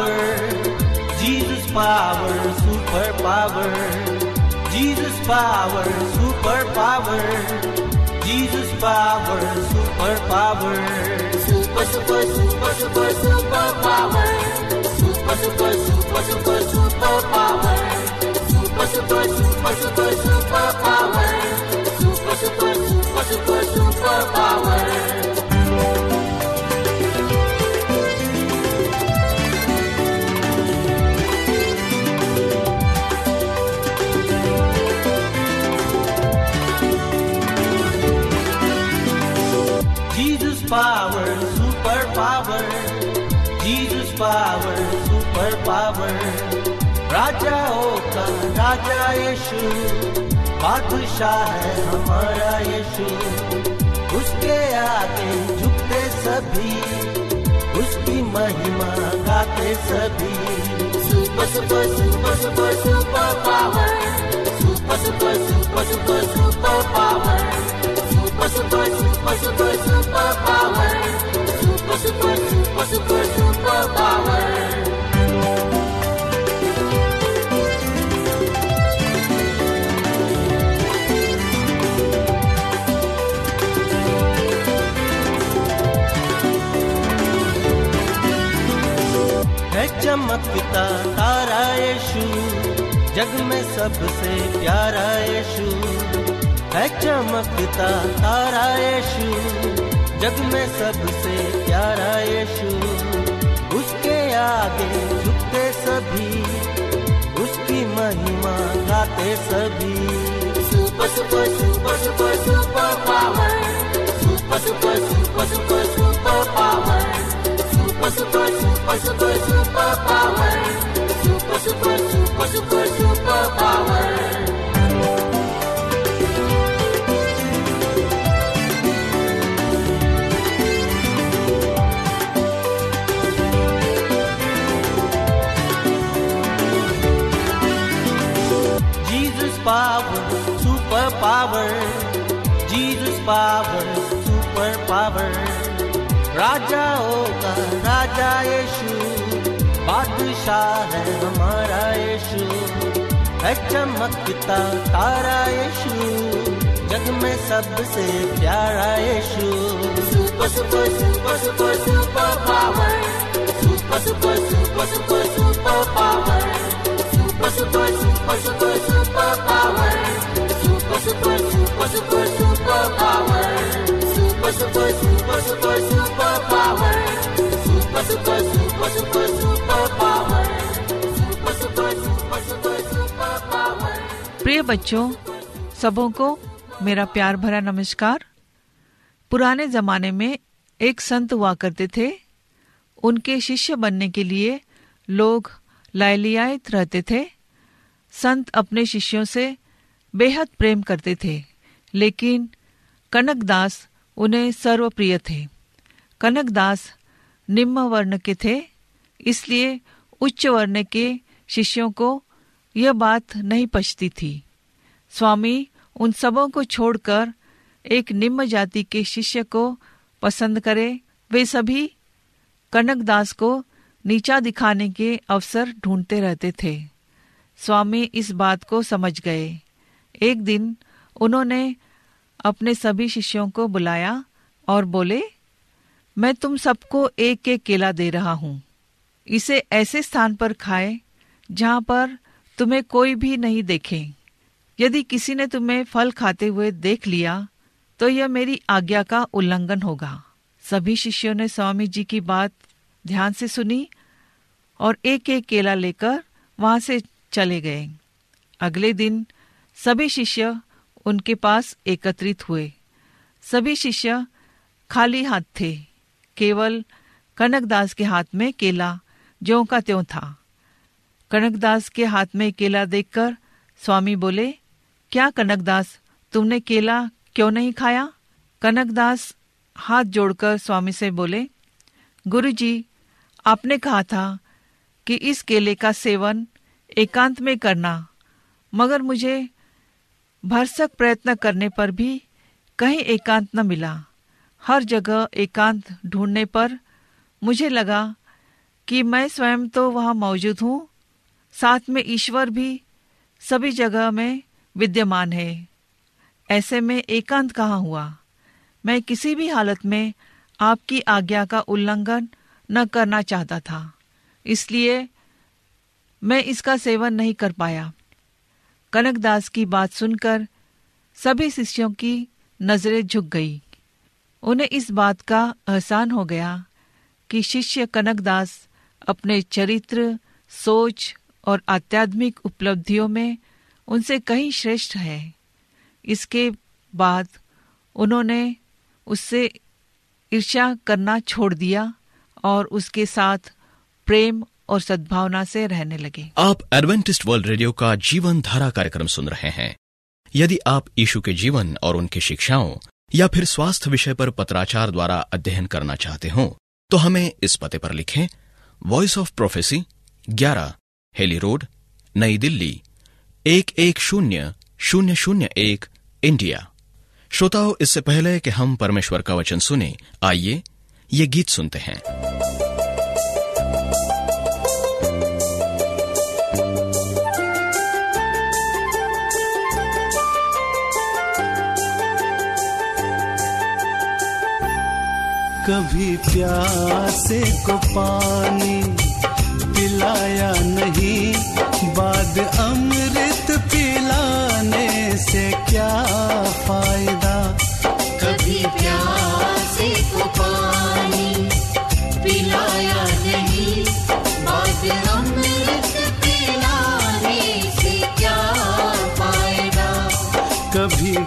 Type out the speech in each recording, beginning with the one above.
Power. Jesus power, super power. Jesus power, super power. Jesus power, super power. Super, super, super, super, super power. Super, super, super, super, super power. Super, super, super, super, super power. Super, super, super, super, super power. Jesus power, super power. Jesus power, super power. राजाओं का राजा यीशु बादशाह है हमारा यीशु उसके आगे झुकते सभी उसकी महिमा गाते सभी Super, super, super, super, super power. Super, super, super, super, super power. चमकता तारा यीशु जग में सबसे प्यारा यीशु। है चमकता तारा यशु जग में सबसे प्यारा यशु उसके आगे झुकते सभी उसकी महिमा गाते सभी super super super super super power super super super super super power super super super super super power super super super super super power power, super power. Jesus power, super power. राजाओं का राजा यीशु बादशाह है हमारा यीशु है चमकता तारा यीशु जग में सबसे प्यारा यीशु Super, super, super, super, super power. Super, super, super, super, super power. प्रिय बच्चों सबों को मेरा प्यार भरा नमस्कार पुराने जमाने में एक संत हुआ करते थे उनके शिष्य बनने के लिए लोग लालियात रहते थे। संत अपने शिष्यों से बेहद प्रेम करते थे, लेकिन कनकदास उन्हें सर्वप्रिय थे। कनकदास निम्न वर्ण के थे, इसलिए उच्च वर्ण के शिष्यों को यह बात नहीं पछती थी। स्वामी उन सबों को छोड़कर एक निम्न जाति के शिष्य को पसंद करे, वे सभी कनकदास को नीचा दिखाने के अवसर ढूंढते रहते थे। स्वामी इस बात को समझ गए। एक दिन उन्होंने अपने सभी शिष्यों को बुलाया और बोले, मैं तुम सबको एक एक केला दे रहा हूँ। इसे ऐसे स्थान पर खाए जहाँ पर तुम्हें कोई भी नहीं देखे। यदि किसी ने तुम्हें फल खाते हुए देख लिया तो यह मेरी आज्ञा का उल्लंघन होगा। सभी शिष्यों ने स्वामी जी की बात ध्यान से सुनी और एक एक केला लेकर वहाँ से चले गए। अगले दिन सभी शिष्य उनके पास एकत्रित हुए। सभी शिष्य खाली हाथ थे। केवल कनकदास के हाथ में केला ज्यों का त्यों था। कनकदास के हाथ में केला देखकर स्वामी बोले, क्या कनकदास, तुमने केला क्यों नहीं खाया? कनकदास हाथ जोड़कर स्वामी से बोले, गुरुजी आपने कहा था कि इस केले का सेवन एकांत में करना, मगर मुझे भरसक प्रयत्न करने पर भी कहीं एकांत न मिला। हर जगह एकांत ढूँढने पर मुझे लगा कि मैं स्वयं तो वहाँ मौजूद हूँ, साथ में ईश्वर भी सभी जगह में विद्यमान है। ऐसे में एकांत कहाँ हुआ? मैं किसी भी हालत में आपकी आज्ञा का उल्लंघन न करना चाहता था। इसलिए मैं इसका सेवन नहीं कर पाया। कनकदास की बात सुनकर सभी शिष्यों की नज़रें झुक गई। उन्हें इस बात का एहसान हो गया कि शिष्य कनकदास अपने चरित्र, सोच और आध्यात्मिक उपलब्धियों में उनसे कहीं श्रेष्ठ है। इसके बाद उन्होंने उससे ईर्ष्या करना छोड़ दिया। और उसके साथ प्रेम और सद्भावना से रहने लगे। आप एडवेंटिस्ट वर्ल्ड रेडियो का जीवन धारा कार्यक्रम सुन रहे हैं। यदि आप यीशु के जीवन और उनकी शिक्षाओं या फिर स्वास्थ्य विषय पर पत्राचार द्वारा अध्ययन करना चाहते हो तो हमें इस पते पर लिखें Voice of Prophecy 11 Hailey Road Nai Delhi, एक एक शून्य शून्य शून्य एक इंडिया श्रोताओं, इससे पहले कि हम परमेश्वर का वचन सुने, आइए ये गीत सुनते हैं। कभी प्यासे को पानी पिलाया नहीं, बाद अमृत पिलाने से क्या फ़ायदा?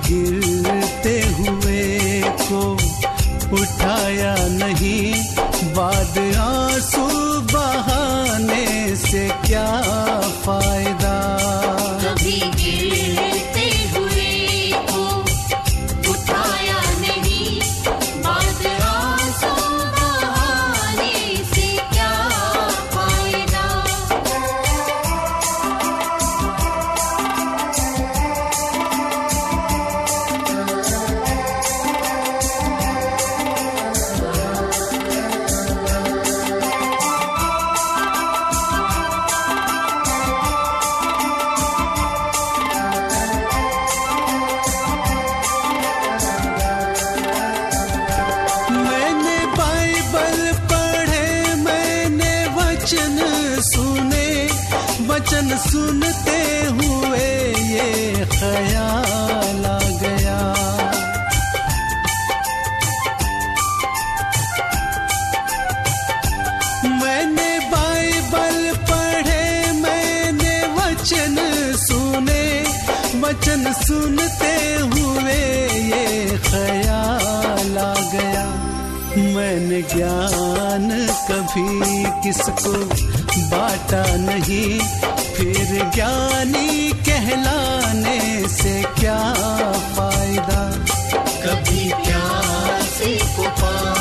गिरते हुए को उठाया नहीं बाद कभी किसको बाटा नहीं? फिर ज्ञानी कहलाने से क्या फ़ायदा? कभी क्या से पानी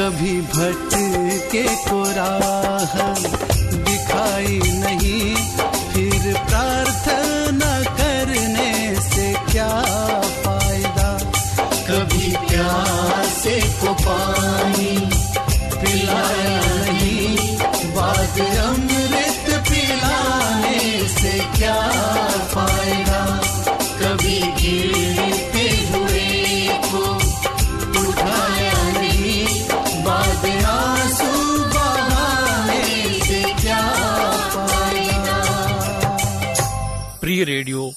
कभी भटके को राह दिखाई नहीं, फिर प्रार्थना करने से क्या फ़ायदा? कभी प्यासे को पानी पिलाया नहीं, बाद अमृत पिलाने से क्या फ़ायदा? प्रिय रेडियो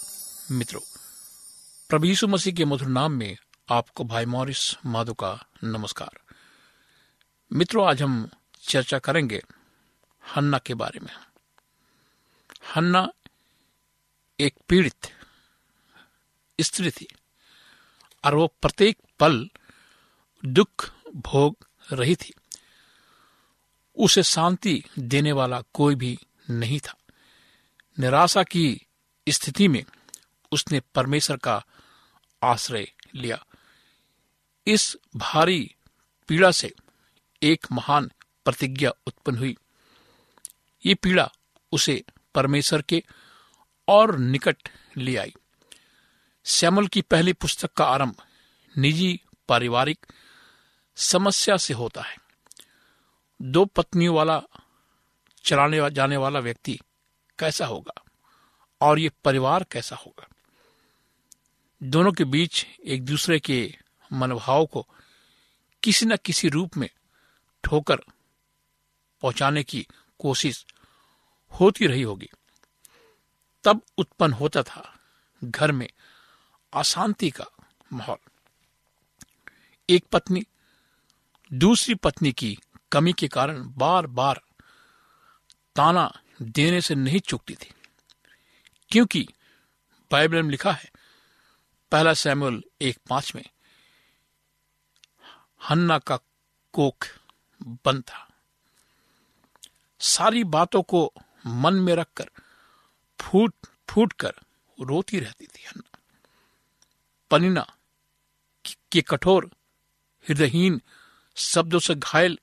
मित्रों, प्रभु यीशु मसीह के मधुर नाम में आपको भाई मॉरिस माधो का नमस्कार। मित्रों, आज हम चर्चा करेंगे हन्ना के बारे में। हन्ना एक पीड़ित स्त्री थी और वो प्रत्येक पल दुख भोग रही थी। उसे शांति देने वाला कोई भी नहीं था। निराशा की स्थिति में उसने परमेश्वर का आश्रय लिया। इस भारी पीड़ा से एक महान प्रतिज्ञा उत्पन्न हुई। ये पीड़ा उसे परमेश्वर के और निकट ले आई। श्यामल की पहली पुस्तक का आरंभ निजी पारिवारिक समस्या से होता है। दो पत्नियों वाला चलाने जाने वाला व्यक्ति कैसा होगा? और ये परिवार कैसा होगा? दोनों के बीच एक दूसरे के मनोभाव को किसी न किसी रूप में ठोकर पहुँचाने की कोशिश होती रही होगी। तब उत्पन्न होता था घर में अशांति का माहौल। एक पत्नी दूसरी पत्नी की कमी के कारण बार बार ताना देने से नहीं चूकती थी। क्योंकि बाइबल में लिखा है, पहला सैमुअल एक पाँच में, हन्ना का कोख बंद था। सारी बातों को मन में रखकर, फूट फूट कर रोती रहती थी हन्ना। पनिना के कठोर, हृदयहीन, शब्दों से घायल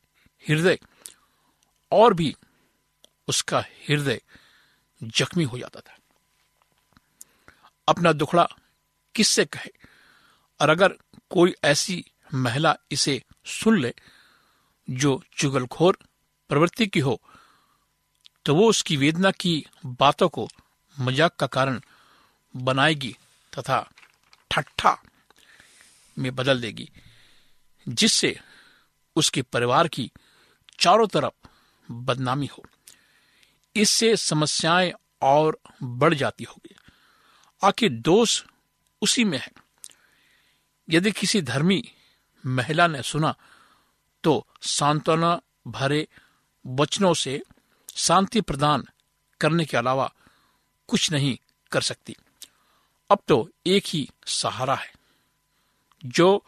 हृदय, और भी उसका हृदय जख्मी हो जाता था। अपना दुखड़ा किससे कहे? और अगर कोई ऐसी महिला इसे सुन ले, जो चुगलखोर प्रवृत्ति की हो तो वो उसकी वेदना की बातों को मज़ाक का कारण बनाएगी तथा ठट्ठा में बदल देगी, जिससे उसके परिवार की चारों तरफ़ बदनामी हो। इससे समस्याएँ और बढ़ जाती होगी। आखिर दोष उसी में है। यदि किसी धर्मी महिला ने सुना तो सांत्वना भरे वचनों से शांति प्रदान करने के अलावा कुछ नहीं कर सकती। अब तो एक ही सहारा है। जो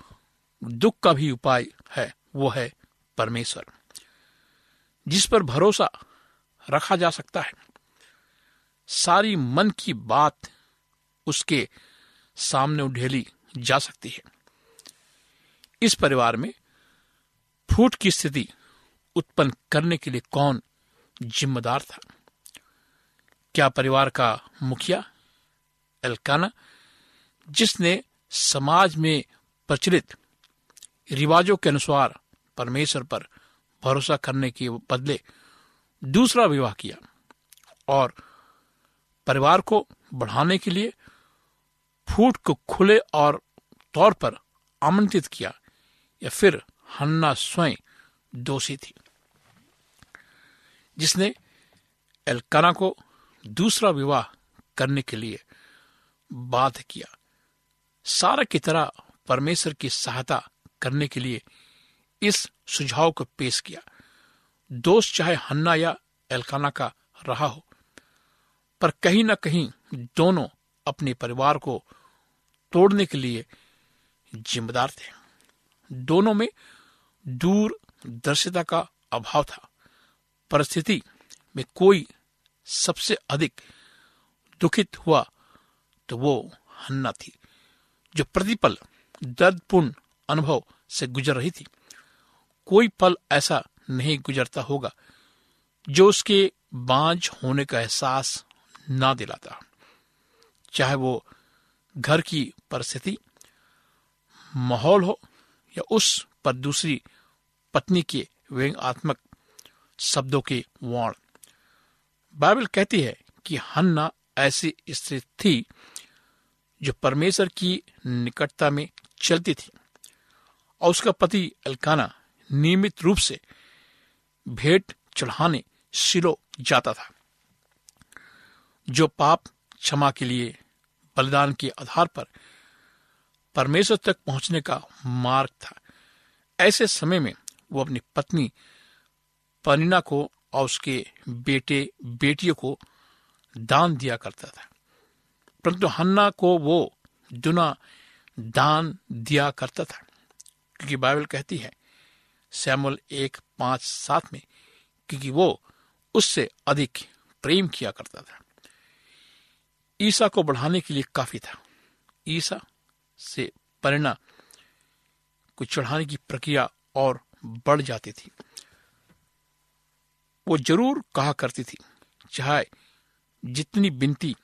दुख का भी उपाय है, वो है परमेश्वर, जिस पर भरोसा रखा जा सकता है। सारी मन की बात उसके सामने उढेली जा सकती है। इस परिवार में फूट की स्थिति उत्पन्न करने के लिए कौन जिम्मेदार था? क्या परिवार का मुखिया एलकाना, जिसने समाज में प्रचलित रिवाजों के अनुसार परमेश्वर पर भरोसा करने के बदले दूसरा विवाह किया और परिवार को बढ़ाने के लिए फूट को खुले और तौर पर आमंत्रित किया, या फिर हन्ना स्वयं दोषी थी। जिसने एलकाना को दूसरा विवाह करने के लिए बाध्य किया। सारा की तरह परमेश्वर की सहायता करने के लिए इस सुझाव को पेश किया। दोष चाहे हन्ना या एलकाना का रहा हो, पर कहीं ना कहीं दोनों अपने परिवार को तोड़ने के लिए जिम्मेदार थे। दोनों में दूरदर्शिता का अभाव था। परिस्थिति में कोई सबसे अधिक दुखित हुआ तो वो हन्ना थी, जो प्रतिपल, दर्दपूर्ण अनुभव से गुजर रही थी। कोई पल ऐसा नहीं गुजरता होगा जो उसके बांझ होने का एहसास ना दिलाता। चाहे वो घर की परिस्थिति, माहौल हो या उस पर दूसरी पत्नी के व्यंग्यात्मक शब्दों के वाण बाइबल कहती है कि हन्ना ऐसी स्त्री थी जो परमेश्वर की निकटता में चलती थी और उसका पति अलकाना नियमित रूप से भेंट चढ़ाने सिलो जाता था, जो पाप क्षमा के लिए बलिदान के आधार पर परमेश्वर तक पहुँचने का मार्ग था। ऐसे समय में वो अपनी पत्नी पनिना को और उसके बेटे, बेटियों को दान दिया करता था। परंतु हन्ना को वो दुना दान दिया करता था। क्योंकि बाइबल कहती है सैमुअल एक पाँच सात में, क्योंकि वो उससे अधिक प्रेम किया करता था। ईसा को बढ़ाने के लिए काफ़ी था। ईसा से परिणा को चढ़ाने की प्रक्रिया और बढ़ जाती थी। वो ज़रूर कहा करती थी, चाहे जितनी बिनती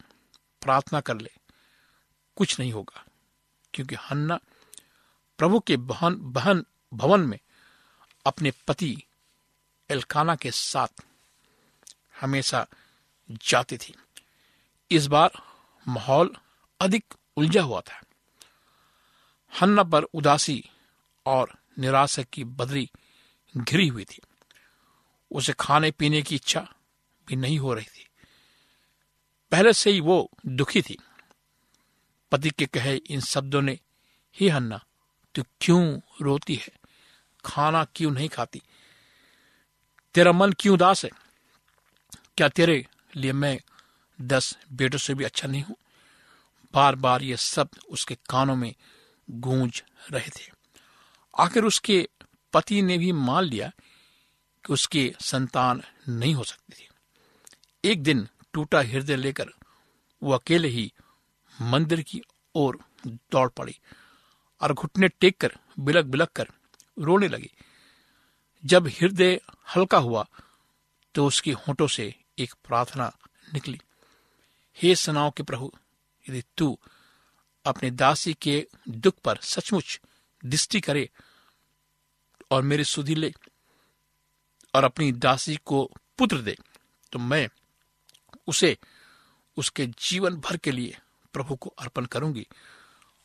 प्रार्थना कर ले, कुछ नहीं होगा, क्योंकि हन्ना प्रभु के बहन बहन, भवन में अपने पति एलकाना के साथ हमेशा जाती थी। इस बार माहौल अधिक उलझा हुआ था। हन्ना पर उदासी और निराशा की बदरी घिरी हुई थी। उसे खाने पीने की इच्छा भी नहीं हो रही थी। पहले से ही वो दुखी थी। पति के कहे इन शब्दों ने, ही हन्ना, तू क्यों रोती है? खाना क्यों नहीं खाती? तेरा मन क्यों उदास है? क्या तेरे लिए मैं दस बेटों से भी अच्छा नहीं हूँ। बार बार ये शब्द उसके कानों में गूंज रहे थे। आखिर उसके पति ने भी मान लिया कि उसके संतान नहीं हो सकती थी। एक दिन टूटा हृदय लेकर वो अकेले ही मंदिर की ओर दौड़ पड़ी और घुटने टेक कर बिलक बिलक कर रोने लगी। जब हृदय हल्का हुआ तो उसके होठों से एक प्रार्थना निकली। हे सनाओ के प्रभु, यदि तू अपने दासी के दुख पर सचमुच दृष्टि करे और मेरी सुधि ले और अपनी दासी को पुत्र दे तो मैं उसे उसके जीवन भर के लिए प्रभु को अर्पण करूँगी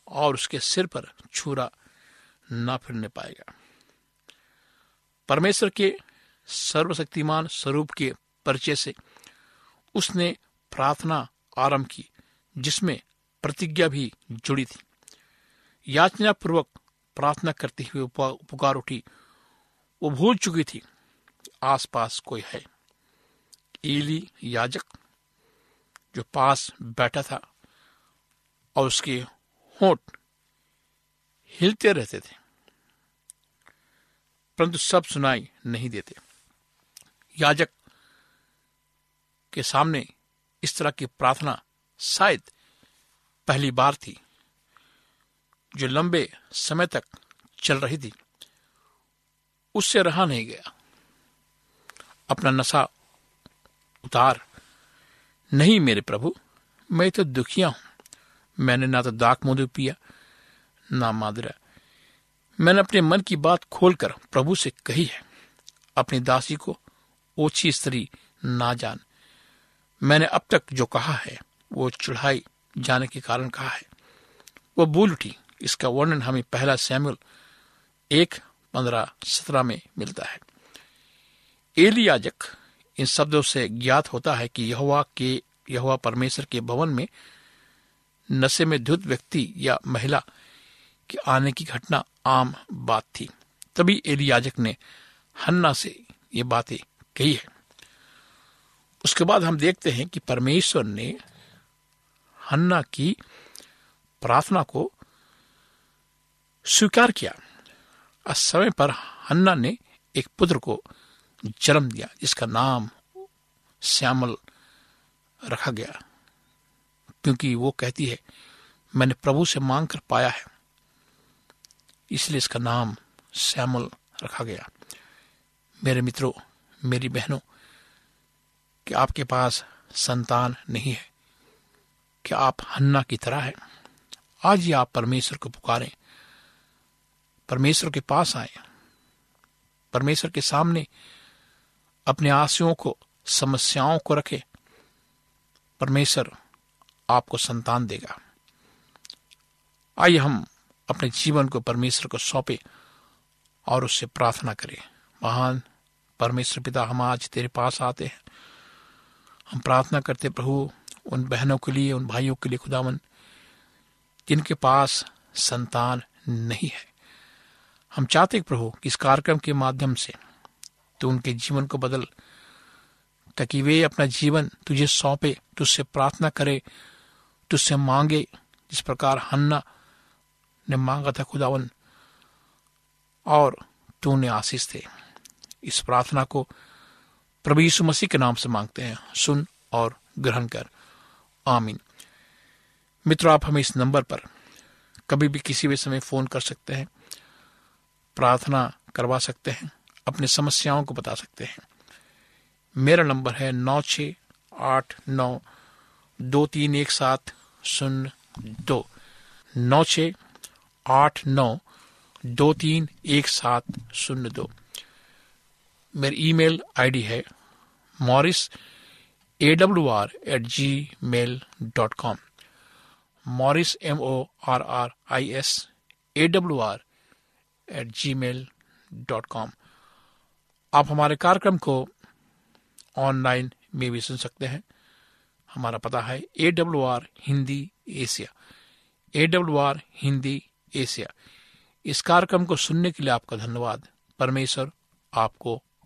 और उसके सिर पर छुरा ना फिरने पाएगा। परमेश्वर के सर्वशक्तिमान स्वरूप के परिचय से उसने प्रार्थना आरंभ की, जिसमें प्रतिज्ञा भी जुड़ी थी। याचना पूर्वक प्रार्थना करती हुई पुकार उठी, वो भूल चुकी थी, आसपास कोई है। ईली याजक, जो पास बैठा था और उसके होठ हिलते रहते थे, परंतु सब सुनाई नहीं देते। याजक के सामने इस तरह की प्रार्थना शायद पहली बार थी, जो लंबे समय तक चल रही थी। उससे रहा नहीं गया। अपना नशा उतार। नहीं मेरे प्रभु, मैं तो दुखिया हूँ। मैंने ना तो दाक मधु पिया, ना मादरा। मैंने अपने मन की बात खोलकर प्रभु से कही है। अपनी दासी को ओछी स्त्री ना जान। मैंने अब तक जो कहा है, वो चढ़ाई जाने के कारण कहा है। वो भूल उठी, इसका वर्णन हमें पहला सैमुअल एक पंद्रह सत्रह में मिलता है। एली याजक इन शब्दों से ज्ञात होता है कि यहोवा के, यहोवा परमेश्वर के भवन में नशे में धुत व्यक्ति या महिला के आने की घटना आम बात थी। तभी एलियाजक ने हन्ना से ये बातें कही है। उसके बाद हम देखते हैं कि परमेश्वर ने हन्ना की प्रार्थना को स्वीकार किया। और समय पर हन्ना ने एक पुत्र को जन्म दिया, जिसका नाम श्यामल रखा गया। क्योंकि वो कहती है, मैंने प्रभु से मांग कर पाया है, इसलिए इसका नाम श्यामल रखा गया। मेरे मित्रों, मेरी बहनों कि आपके पास संतान नहीं है क्या आप हन्ना की तरह है। आज ही आप परमेश्वर को पुकारें। परमेश्वर के पास आए। परमेश्वर के सामने अपने आशयों को, समस्याओं को रखे। परमेश्वर आपको संतान देगा। आइए हम अपने जीवन को परमेश्वर को सौंपे और उससे प्रार्थना करें। महान परमेश्वर पिता, हम आज तेरे पास आते हैं। हम प्रार्थना करते, प्रभु, उन बहनों के लिए, उन भाइयों के लिए, खुदावन, जिनके पास संतान नहीं है। हम चाहते प्रभु, कि इस कार्यक्रम के माध्यम से तो उनके जीवन को बदल, ताकि वे अपना जीवन तुझे सौंपे, तुझसे प्रार्थना करे, तुझसे मांगे, जिस प्रकार हन्ना ने मांगा था, खुदावन, और तूने आशीष थे इस प्रार्थना को प्रभु यीशु मसीह के नाम से मांगते हैं, सुन और ग्रहण कर। आमीन। मित्रों, आप हमें इस नंबर पर कभी भी किसी भी समय फ़ोन कर सकते हैं, प्रार्थना करवा सकते हैं, अपनी समस्याओं को बता सकते हैं। मेरा नंबर है नौ छ आठ नौ दो तीन एक सात शून्य दो। नौ छ आठ नौ दो तीन एक सात शून्य दो। मेरी ईमेल आईडी है Morris A W R at Gmail dot com Morris M O R R I S A W R at Gmail dot com आप हमारे कार्यक्रम को ऑनलाइन में भी सुन सकते हैं। हमारा पता है A W R Hindi Asia. A W R Hindi Asia. इस कार्यक्रम को सुनने के लिए आपका धन्यवाद। परमेश्वर आपको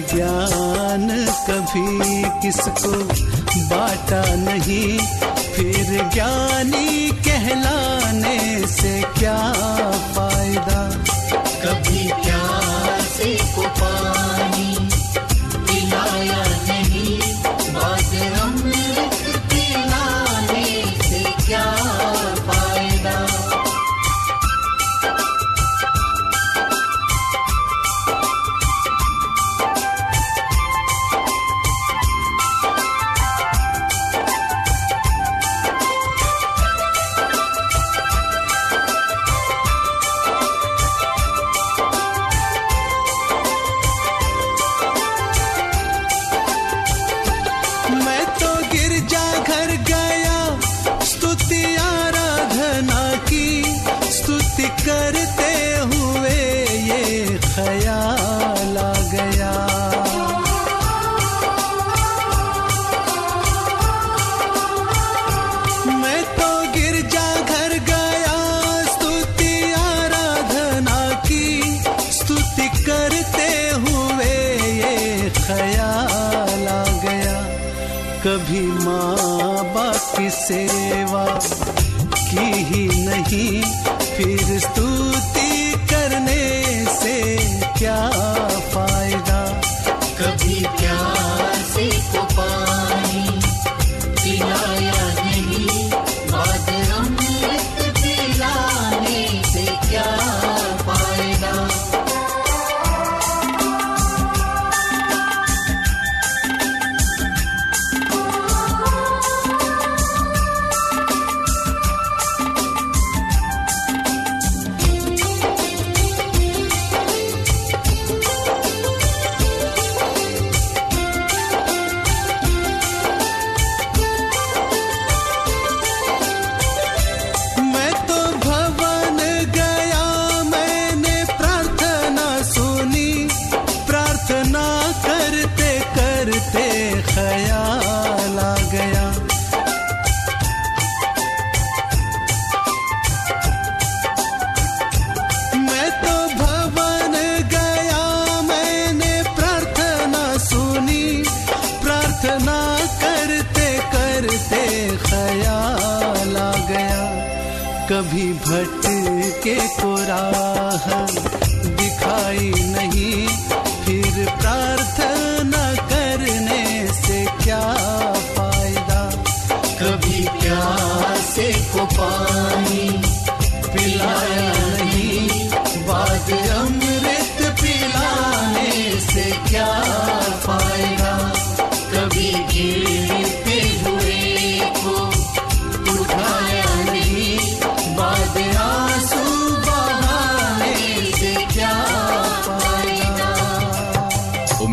ज्ञान कभी किसको बाटा नहीं? फिर ज्ञानी कहलाने से क्या कभी माँ बाप की सेवा की ही नहीं फिर स्तुति करने से क्या भटके